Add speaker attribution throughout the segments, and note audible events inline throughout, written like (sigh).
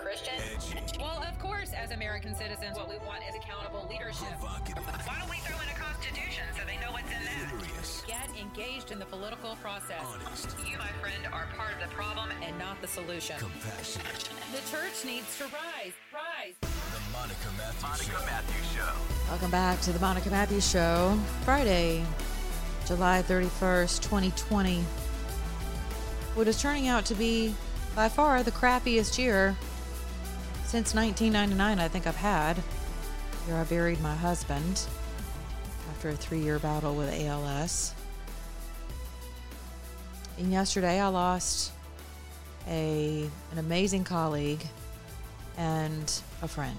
Speaker 1: Christian? Well, of course, as American citizens, what we want is accountable leadership. Why don't we throw in a constitution so they know what's in there? Get engaged in the political process. You, my friend, are part of the problem and not the solution.
Speaker 2: Compassionate.
Speaker 1: The church needs to rise. Rise.
Speaker 2: The Monica Matthews Monica Matthews Show.
Speaker 3: Welcome back to the Monica Matthews Show. Friday, July 31st, 2020. What is turning out to be by far the crappiest year since 1999 I think I've had. Here I buried my husband after a three year battle with ALS. And yesterday I lost a an amazing colleague and a friend.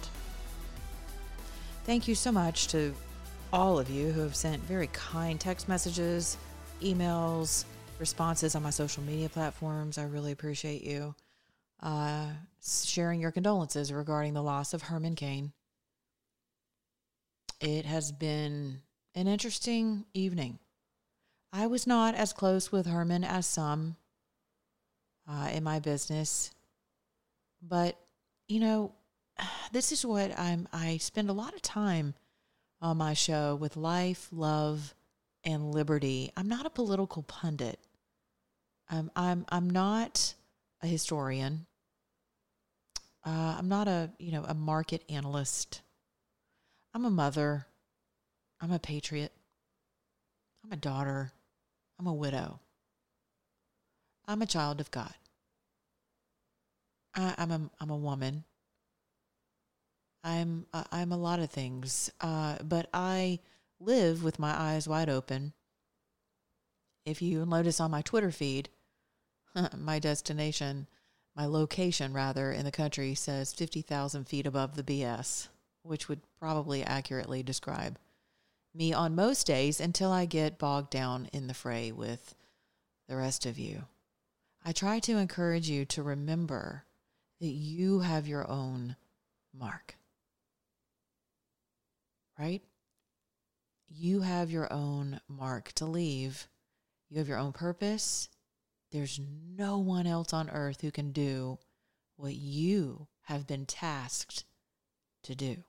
Speaker 3: Thank you so much to all of you who have sent very kind text messages, emails, responses on my social media platforms. I really appreciate you uh, sharing your condolences regarding the loss of Herman Cain. It has been an interesting evening. I was not as close with Herman as some uh, in my business, but you know, (sighs) this is what I'm. I spend a lot of time on my show with life, love, and liberty. I'm not a political pundit. I'm I'm I'm not a historian. Uh, I'm not a you know a market analyst. I'm a mother. I'm a patriot. I'm a daughter. I'm a widow. I'm a child of God. I, I'm a I'm a woman. I'm I'm a lot of things, uh, but I live with my eyes wide open. If you notice on my Twitter feed, (laughs) my destination, my location rather in the country says fifty thousand feet above the BS, which would probably accurately describe me on most days until I get bogged down in the fray with the rest of you. I try to encourage you to remember that you have your own mark right? You have your own mark to leave. You have your own purpose. There's no one else on earth who can do what you have been tasked to do.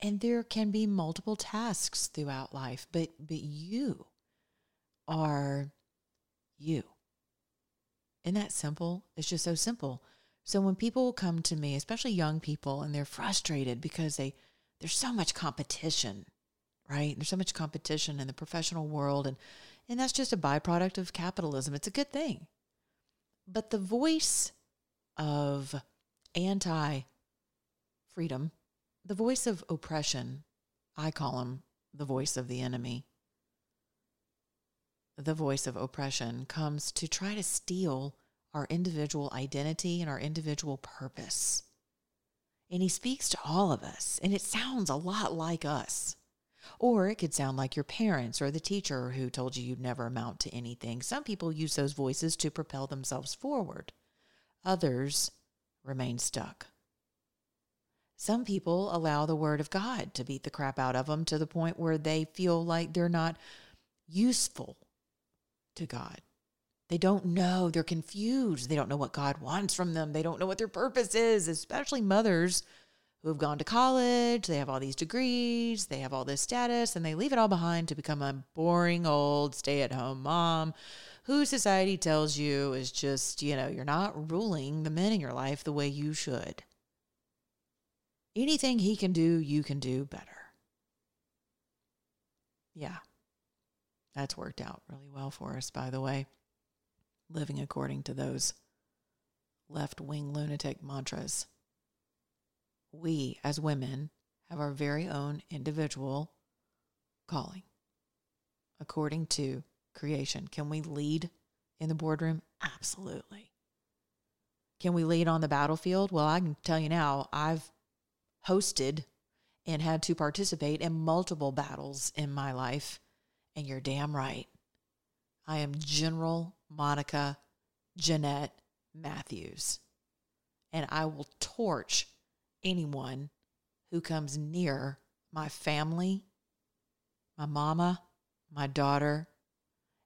Speaker 3: And there can be multiple tasks throughout life, but but you are you. Isn't that simple? It's just so simple. So when people come to me, especially young people, and they're frustrated because they there's so much competition, right? There's so much competition in the professional world and and that's just a byproduct of capitalism. It's a good thing. But the voice of anti freedom, the voice of oppression, I call him the voice of the enemy. The voice of oppression comes to try to steal our individual identity and our individual purpose. And he speaks to all of us, and it sounds a lot like us. Or it could sound like your parents or the teacher who told you you'd never amount to anything. Some people use those voices to propel themselves forward, others remain stuck. Some people allow the word of God to beat the crap out of them to the point where they feel like they're not useful to God. They don't know. They're confused. They don't know what God wants from them. They don't know what their purpose is, especially mothers who have gone to college. They have all these degrees, they have all this status, and they leave it all behind to become a boring old stay at home mom who society tells you is just, you know, you're not ruling the men in your life the way you should. Anything he can do, you can do better. Yeah. That's worked out really well for us, by the way living according to those left wing lunatic mantras. We, as women, have our very own individual calling according to creation. Can we lead in the boardroom? Absolutely. Can we lead on the battlefield? Well, I can tell you now, I've hosted and had to participate in multiple battles in my life, and you're damn right. I am General Monica Jeanette Matthews. And I will torch anyone who comes near my family, my mama, my daughter.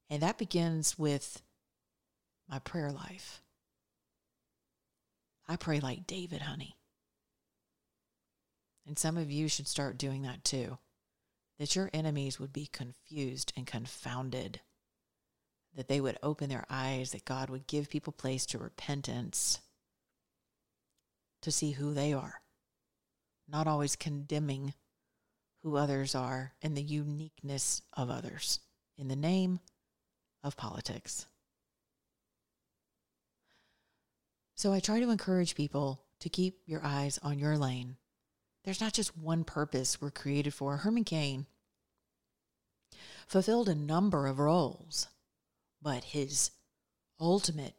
Speaker 3: And that begins with my prayer life. I pray like David, honey. And some of you should start doing that too. That your enemies would be confused and confounded. That they would open their eyes, that God would give people place to repentance to see who they are, not always condemning who others are and the uniqueness of others in the name of politics. So I try to encourage people to keep your eyes on your lane. There's not just one purpose we're created for. Herman Cain fulfilled a number of roles, but his ultimate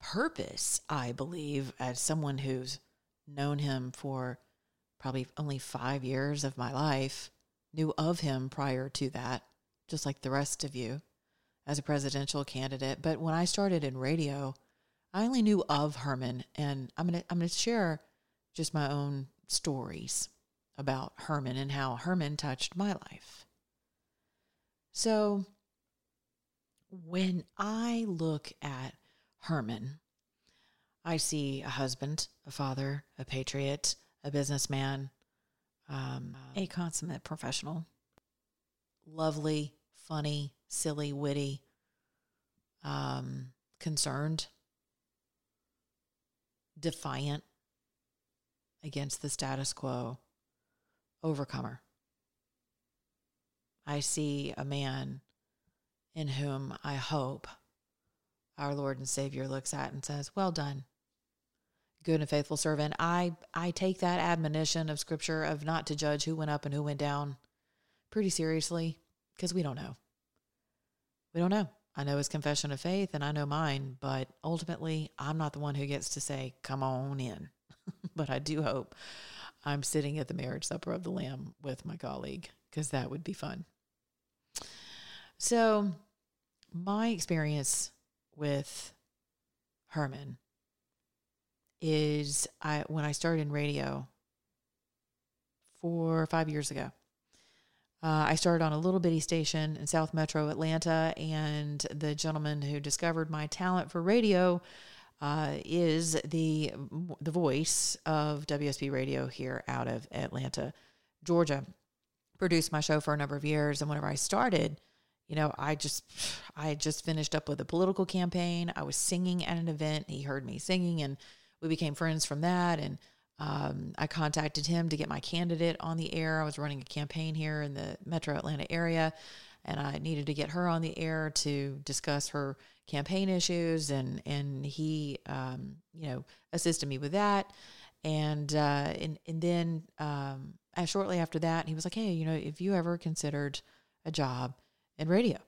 Speaker 3: purpose, I believe, as someone who's known him for probably only five years of my life, knew of him prior to that, just like the rest of you as a presidential candidate. But when I started in radio, I only knew of Herman, and I'm gonna I'm gonna share just my own stories about Herman and how Herman touched my life. So when I look at Herman, I see a husband, a father, a patriot, a businessman, um, a consummate professional, lovely, funny, silly, witty, um, concerned, defiant against the status quo, overcomer. I see a man in whom I hope our Lord and Savior looks at and says, Well done, good and faithful servant. I, I take that admonition of Scripture of not to judge who went up and who went down pretty seriously because we don't know. We don't know. I know his confession of faith and I know mine, but ultimately, I'm not the one who gets to say, Come on in. (laughs) but I do hope I'm sitting at the marriage supper of the Lamb with my colleague because that would be fun. So, my experience with Herman is I when I started in radio four or five years ago. Uh, I started on a little bitty station in South Metro Atlanta, and the gentleman who discovered my talent for radio uh, is the the voice of WSB Radio here out of Atlanta, Georgia. Produced my show for a number of years, and whenever I started, you know, I just I just finished up with a political campaign. I was singing at an event. He heard me singing, and we became friends from that. And um, I contacted him to get my candidate on the air. I was running a campaign here in the Metro Atlanta area, and I needed to get her on the air to discuss her campaign issues. And and he, um, you know, assisted me with that. And uh, and and then um, shortly after that, he was like, "Hey, you know, if you ever considered a job in radio,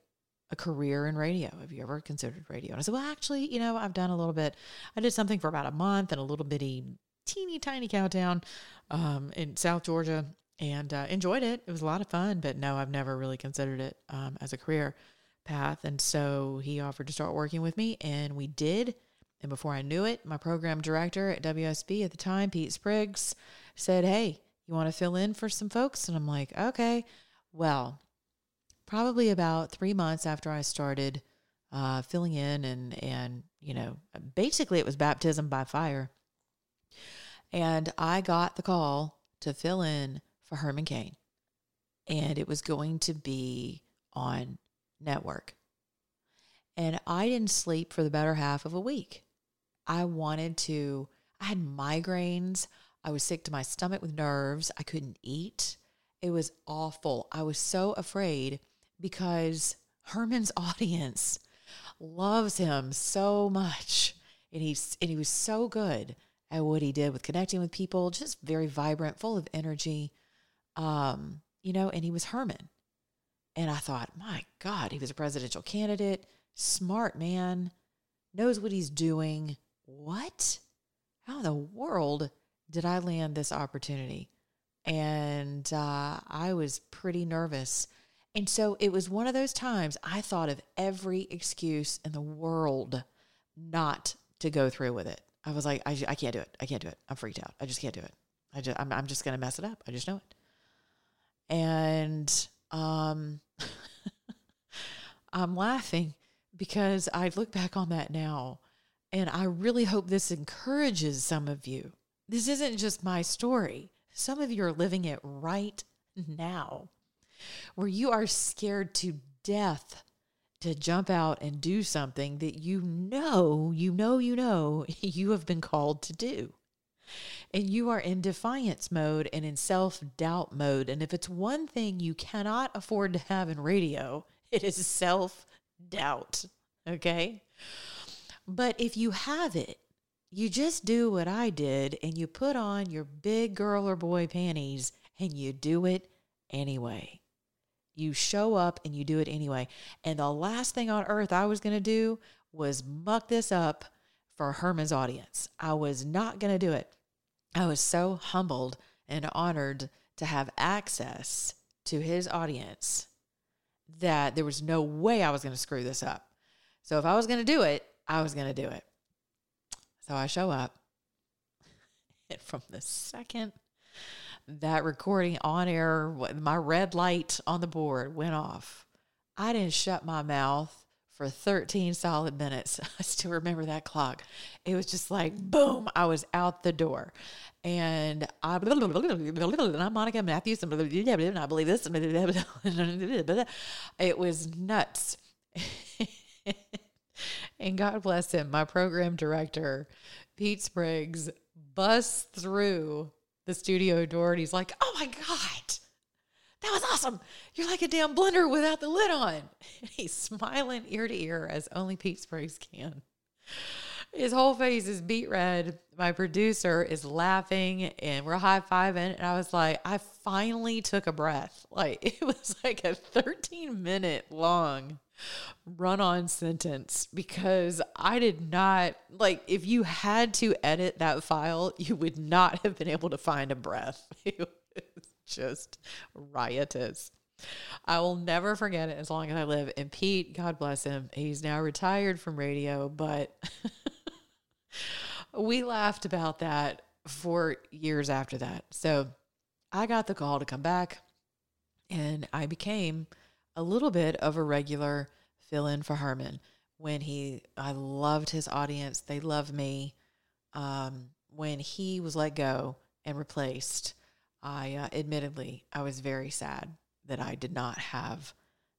Speaker 3: a career in radio. Have you ever considered radio? And I said, well, actually, you know, I've done a little bit. I did something for about a month in a little bitty, teeny tiny town um, in South Georgia and uh, enjoyed it. It was a lot of fun, but no, I've never really considered it um, as a career path. And so he offered to start working with me, and we did. And before I knew it, my program director at WSB at the time, Pete Spriggs, said, Hey, you want to fill in for some folks? And I'm like, Okay. Well, probably about three months after I started uh, filling in and and you know basically it was baptism by fire. And I got the call to fill in for Herman Cain, and it was going to be on network. And I didn't sleep for the better half of a week. I wanted to. I had migraines. I was sick to my stomach with nerves. I couldn't eat. It was awful. I was so afraid because Herman's (laughs) audience loves him so much. And he's and he was so good at what he did with connecting with people, just very vibrant, full of energy. Um, you know, and he was Herman. And I thought, my God, he was a presidential candidate, smart man, knows what he's doing. What? How in the world did I land this opportunity? And uh, I was pretty nervous and so it was one of those times I thought of every excuse in the world not to go through with it. I was like, I, I can't do it. I can't do it. I'm freaked out. I just can't do it. I just, I'm, I'm just going to mess it up. I just know it. And um, (laughs) I'm laughing because I look back on that now And I really hope this encourages some of you. This isn't just my story. Some of you are living it right now, where you are scared to death to jump out and do something that you know, you know, you know, (laughs) you have been called to do. And you are in defiance mode and in self doubt mode. And if it's one thing you cannot afford to have in radio, it is self doubt. Okay. But if you have it, you just do what I did and you put on your big girl or boy panties and you do it anyway. You show up and you do it anyway. And the last thing on earth I was going to do was muck this up for Herman's audience. I was not going to do it. I was so humbled and honored to have access to his audience that there was no way I was going to screw this up. So if I was going to do it, I was going to do it. So I show up. (laughs) And from the second that recording on air, my red light on the board went off. I didn't shut my mouth for 13 solid minutes. (laughs) I still remember that clock. It was just like boom, I was out the door. And I, I'm Monica Matthews, and I believe this. It was nuts. (laughs) and God bless him, my program director, Pete Spriggs, busts through the studio door and he's like, Oh my God, that was awesome. You're like a damn blender without the lid on. And (laughs) he's smiling ear to ear as only Pete Spriggs can. His whole face is beet red. My producer is laughing and we're high fiving. And I was like, I finally took a breath. Like (laughs) it was like a 13 minute long run on sentence because I did not like if you had to edit that file, you would not have been able to find a breath. (laughs) It was just riotous. I will never forget it as long as I live. And Pete, God bless him, he's now retired from radio, but (laughs) we laughed about that for years after that. So I got the call to come back and I became a little bit of a regular fill in for Herman when he, I loved his audience. They loved me. Um, when he was let go and replaced, I uh, admittedly, I was very sad that I did not have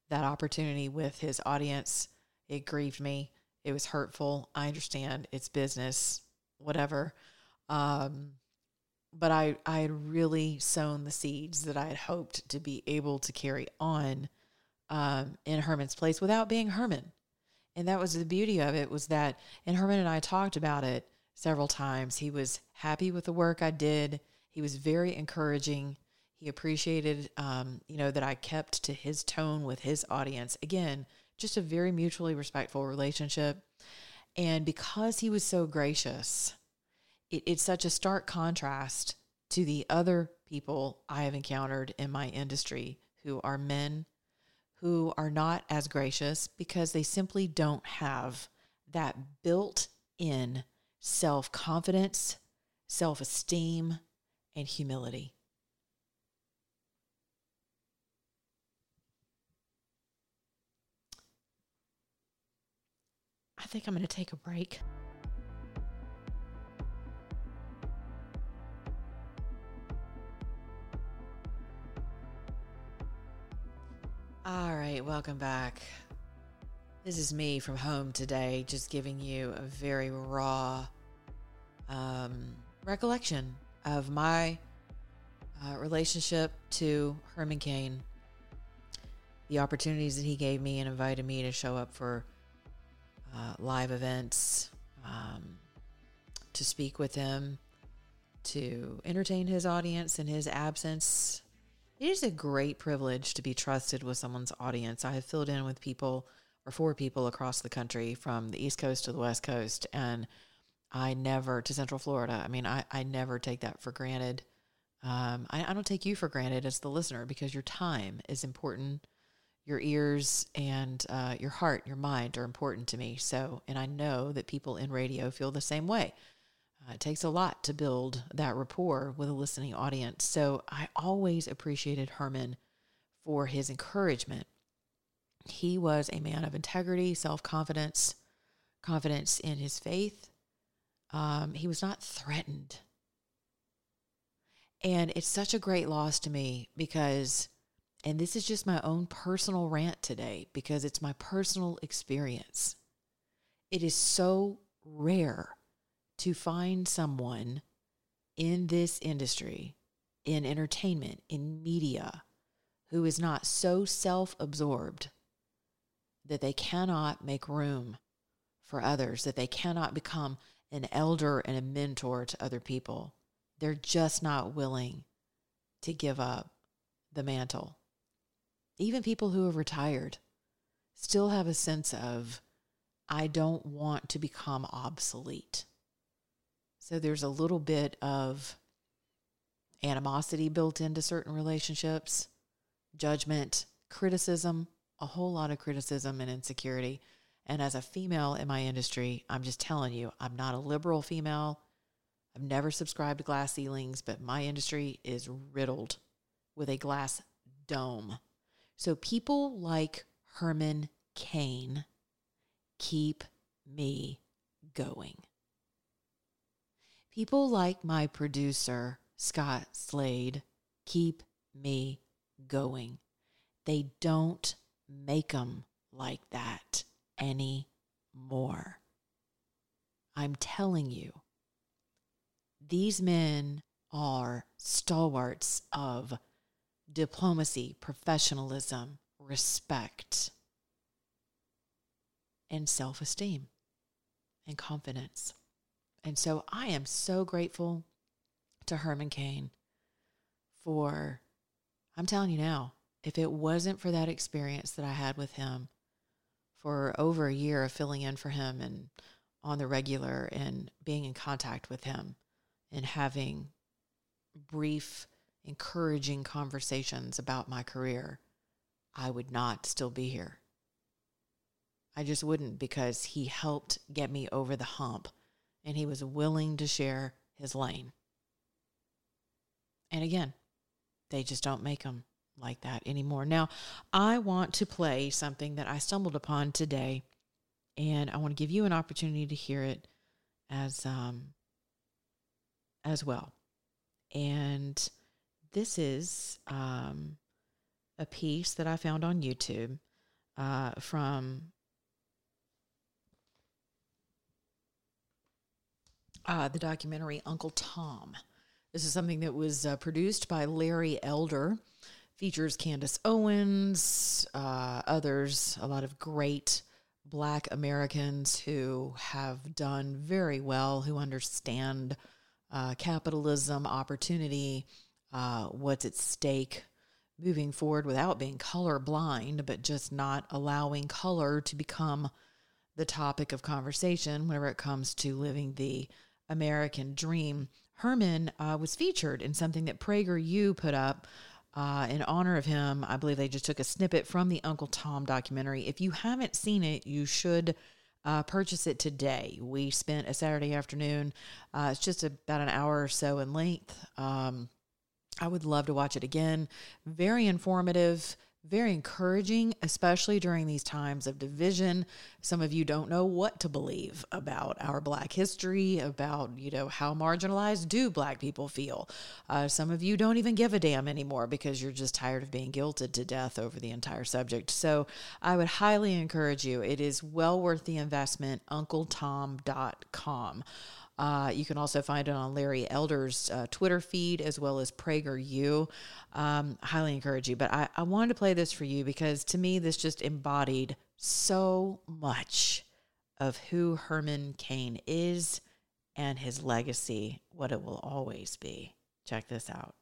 Speaker 3: that opportunity with his audience. It grieved me. It was hurtful. I understand it's business, whatever. Um, but I, I had really sown the seeds that I had hoped to be able to carry on um, in Herman's place without being Herman. And that was the beauty of it was that, and Herman and I talked about it several times. He was happy with the work I did. He was very encouraging. He appreciated, um, you know, that I kept to his tone with his audience. Again, just a very mutually respectful relationship. And because he was so gracious, it, it's such a stark contrast to the other people I have encountered in my industry who are men who are not as gracious because they simply don't have that built in self confidence, self esteem, and humility. I think I'm going to take a break. All right, welcome back. This is me from home today, just giving you a very raw um, recollection of my uh, relationship to Herman Cain, the opportunities that he gave me and invited me to show up for uh, live events, um, to speak with him, to entertain his audience in his absence, it is a great privilege to be trusted with someone's audience. I have filled in with people or for people across the country from the East Coast to the West Coast, and I never to Central Florida. I mean, I, I never take that for granted. Um, I, I don't take you for granted as the listener because your time is important. Your ears and uh, your heart, your mind are important to me. So, and I know that people in radio feel the same way. Uh, it takes a lot to build that rapport with a listening audience. So I always appreciated Herman for his encouragement. He was a man of integrity, self confidence, confidence in his faith. Um, he was not threatened. And it's such a great loss to me because, and this is just my own personal rant today because it's my personal experience. It is so rare to find someone in this industry, in entertainment, in media, who is not so self absorbed that they cannot make room for others, that they cannot become an elder and a mentor to other people. They're just not willing to give up the mantle. Even people who have retired still have a sense of, I don't want to become obsolete. So there's a little bit of animosity built into certain relationships, judgment, criticism, a whole lot of criticism and insecurity. And as a female in my industry, I'm just telling you, I'm not a liberal female. I've never subscribed to glass ceilings, but my industry is riddled with a glass dome. So people like Herman Cain keep me going. People like my producer, Scott Slade, keep me going. They don't make them like that anymore. I'm telling you, these men are stalwarts of diplomacy, professionalism, respect, and self esteem and confidence. And so I am so grateful to Herman Cain for, I'm telling you now, if it wasn't for that experience that I had with him for over a year of filling in for him and on the regular and being in contact with him and having brief, encouraging conversations about my career, I would not still be here. I just wouldn't because he helped get me over the hump and he was willing to share his lane. And again, they just don't make them like that anymore. Now, I want to play something that I stumbled upon today, and I want to give you an opportunity to hear it as um as well. And this is um a piece that I found on YouTube uh, from uh, the documentary Uncle Tom. This is something that was uh, produced by Larry Elder, features Candace Owens, uh, others, a lot of great Black Americans who have done very well, who understand uh, capitalism, opportunity, uh, what's at stake moving forward without being color blind, but just not allowing color to become the topic of conversation whenever it comes to living the American Dream. Herman uh, was featured in something that PragerU put up uh, in honor of him. I believe they just took a snippet from the Uncle Tom documentary. If you haven't seen it, you should uh, purchase it today. We spent a Saturday afternoon. Uh, it's just about an hour or so in length. Um, I would love to watch it again. Very informative very encouraging, especially during these times of division. Some of you don't know what to believe about our Black history, about, you know, how marginalized do Black people feel. Uh, some of you don't even give a damn anymore because you're just tired of being guilted to death over the entire subject. So I would highly encourage you. It is well worth the investment, uncletom.com. Uh, you can also find it on Larry Elder's uh, Twitter feed as well as PragerU. Um, highly encourage you. But I, I wanted to play this for you because to me, this just embodied so much of who Herman Cain is and his legacy, what it will always be. Check this out.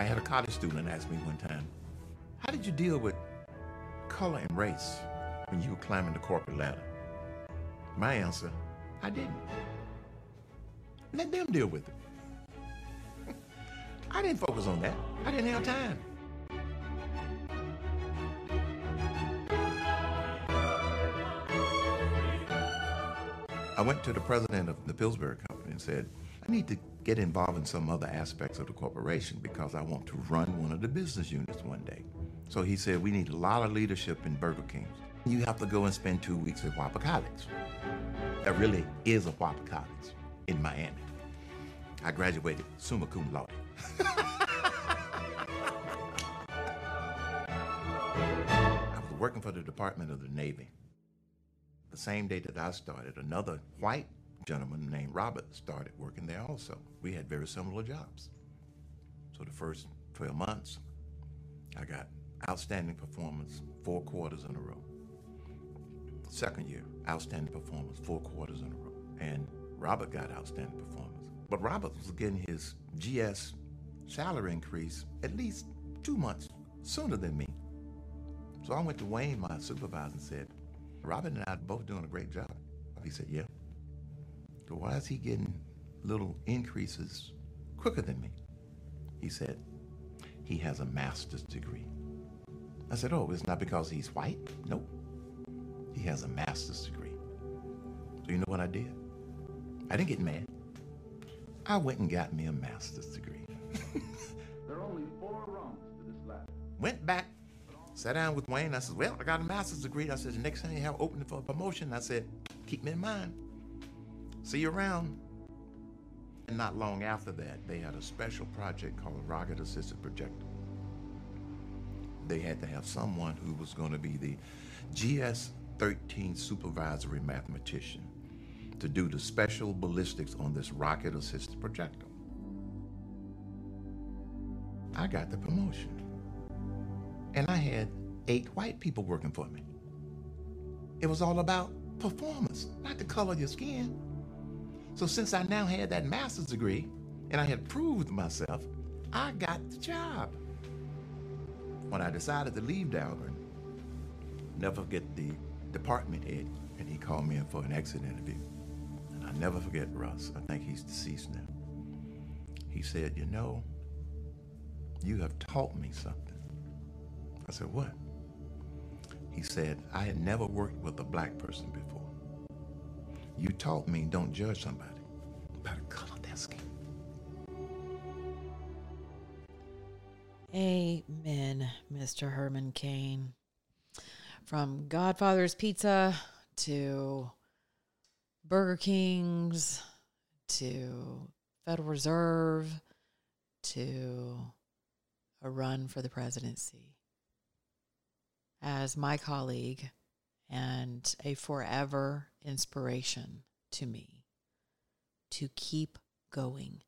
Speaker 4: I had a college student ask me one time, How did you deal with color and race when you were climbing the corporate ladder? My answer, I didn't. Let them deal with it. (laughs) I didn't focus on that. I didn't have time. I went to the president of the Pillsbury Company and said, I need to get involved in some other aspects of the corporation because I want to run one of the business units one day. So he said, We need a lot of leadership in Burger King. You have to go and spend two weeks at Whopper College. There really is a Whopper College in Miami. I graduated summa cum laude. (laughs) I was working for the Department of the Navy. The same day that I started, another white gentleman named Robert started working there also. We had very similar jobs. So the first 12 months, I got outstanding performance four quarters in a row. Second year, outstanding performance four quarters in a row. And Robert got outstanding performance. But Robert was getting his GS salary increase at least two months sooner than me. So I went to Wayne, my supervisor, and said, Robert and I are both doing a great job. He said, Yeah. So why is he getting little increases quicker than me? He said, He has a master's degree. I said, Oh, it's not because he's white? Nope. He has a master's degree. So you know what I did? I didn't get mad. I went and got me a master's degree. (laughs)
Speaker 5: there are only four rungs to this ladder.
Speaker 4: Went back, sat down with Wayne. I said, Well, I got a master's degree. I said, The next time you have opening for a promotion, I said, Keep me in mind. See you around. And not long after that, they had a special project called Rocket Assisted Projector. They had to have someone who was going to be the GS 13 supervisory mathematician to do the special ballistics on this rocket assisted projector. I got the promotion. And I had eight white people working for me. It was all about performance, not the color of your skin. So since I now had that master's degree and I had proved myself, I got the job. When I decided to leave Dahlgren, never forget the department head, and he called me in for an exit interview. And I never forget Russ. I think he's deceased now. He said, You know, you have taught me something. I said, What? He said, I had never worked with a black person before. You taught me don't judge somebody by the color of their skin.
Speaker 3: Amen, Mr. Herman Cain. From Godfather's Pizza to Burger King's to Federal Reserve to a run for the presidency. As my colleague and a forever inspiration to me to keep going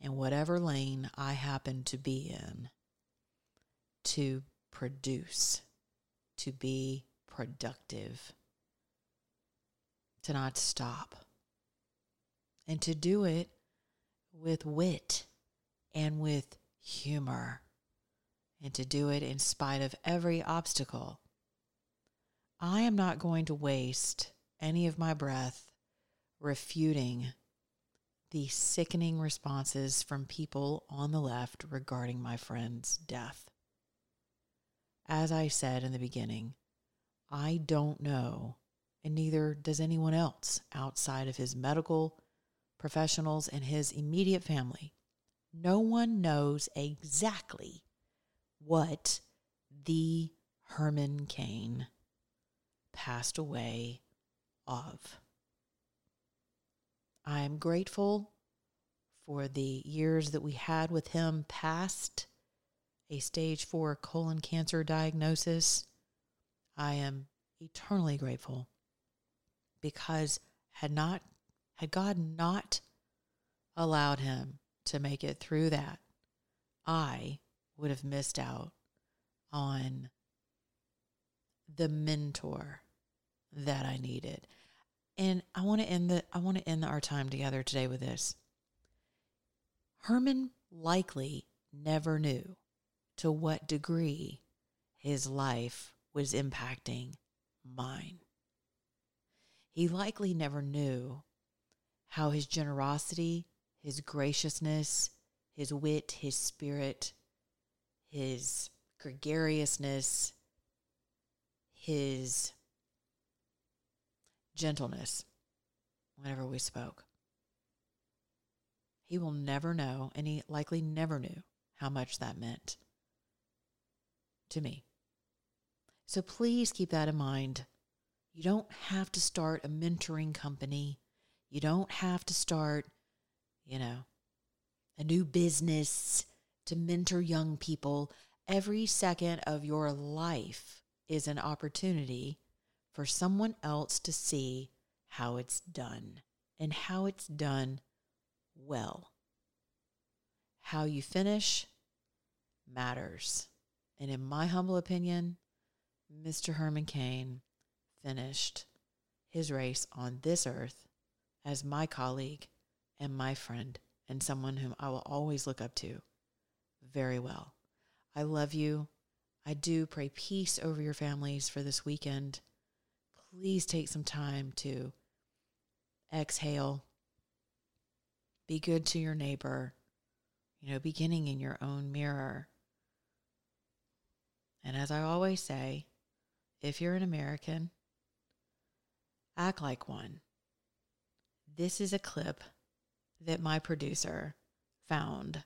Speaker 3: in whatever lane I happen to be in to produce, to be productive, to not stop, and to do it with wit and with humor, and to do it in spite of every obstacle. I am not going to waste any of my breath refuting the sickening responses from people on the left regarding my friend's death. As I said in the beginning, I don't know, and neither does anyone else outside of his medical professionals and his immediate family. No one knows exactly what the Herman Cain passed away of. I am grateful for the years that we had with him past a stage four colon cancer diagnosis. I am eternally grateful because had not had God not allowed him to make it through that, I would have missed out on the mentor that I needed. And I want to end the I want to end our time together today with this. Herman likely never knew to what degree his life was impacting mine. He likely never knew how his generosity, his graciousness, his wit, his spirit, his gregariousness, his gentleness whenever we spoke. He will never know, and he likely never knew how much that meant to me. So please keep that in mind. You don't have to start a mentoring company. You don't have to start, you know, a new business to mentor young people. Every second of your life is an opportunity for someone else to see how it's done and how it's done well. How you finish matters. And in my humble opinion, Mr. Herman Cain finished his race on this earth as my colleague and my friend and someone whom I will always look up to very well. I love you. I do pray peace over your families for this weekend. Please take some time to exhale. Be good to your neighbor, you know, beginning in your own mirror. And as I always say, if you're an American, act like one. This is a clip that my producer found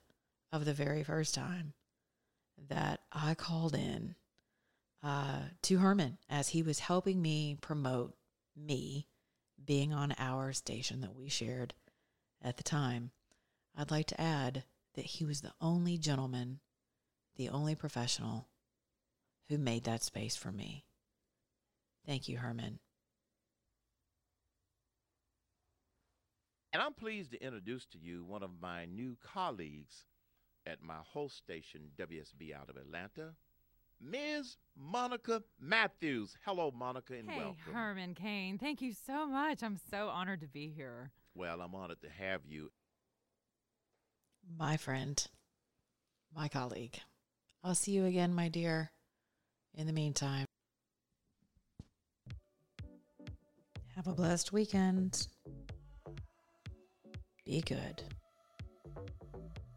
Speaker 3: of the very first time that I called in uh, to Herman as he was helping me promote me being on our station that we shared at the time. I'd like to add that he was the only gentleman, the only professional who made that space for me. Thank you, Herman.
Speaker 4: And I'm pleased to introduce to you one of my new colleagues at my host station, WSB out of Atlanta, Ms. Monica Matthews. Hello, Monica, and
Speaker 6: hey,
Speaker 4: welcome.
Speaker 6: Hey, Herman Cain. Thank you so much. I'm so honored to be here.
Speaker 4: Well, I'm honored to have you.
Speaker 3: My friend, my colleague. I'll see you again, my dear. In the meantime, have a blessed weekend. Be good.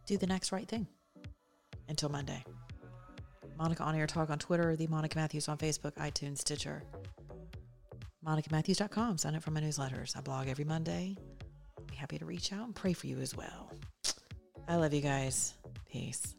Speaker 3: Do the next right thing. Until Monday. Monica On Air Talk on Twitter, the Monica Matthews on Facebook, iTunes, Stitcher. MonicaMatthews.com. Sign up for my newsletters. I blog every Monday. I'll be happy to reach out and pray for you as well. I love you guys. Peace.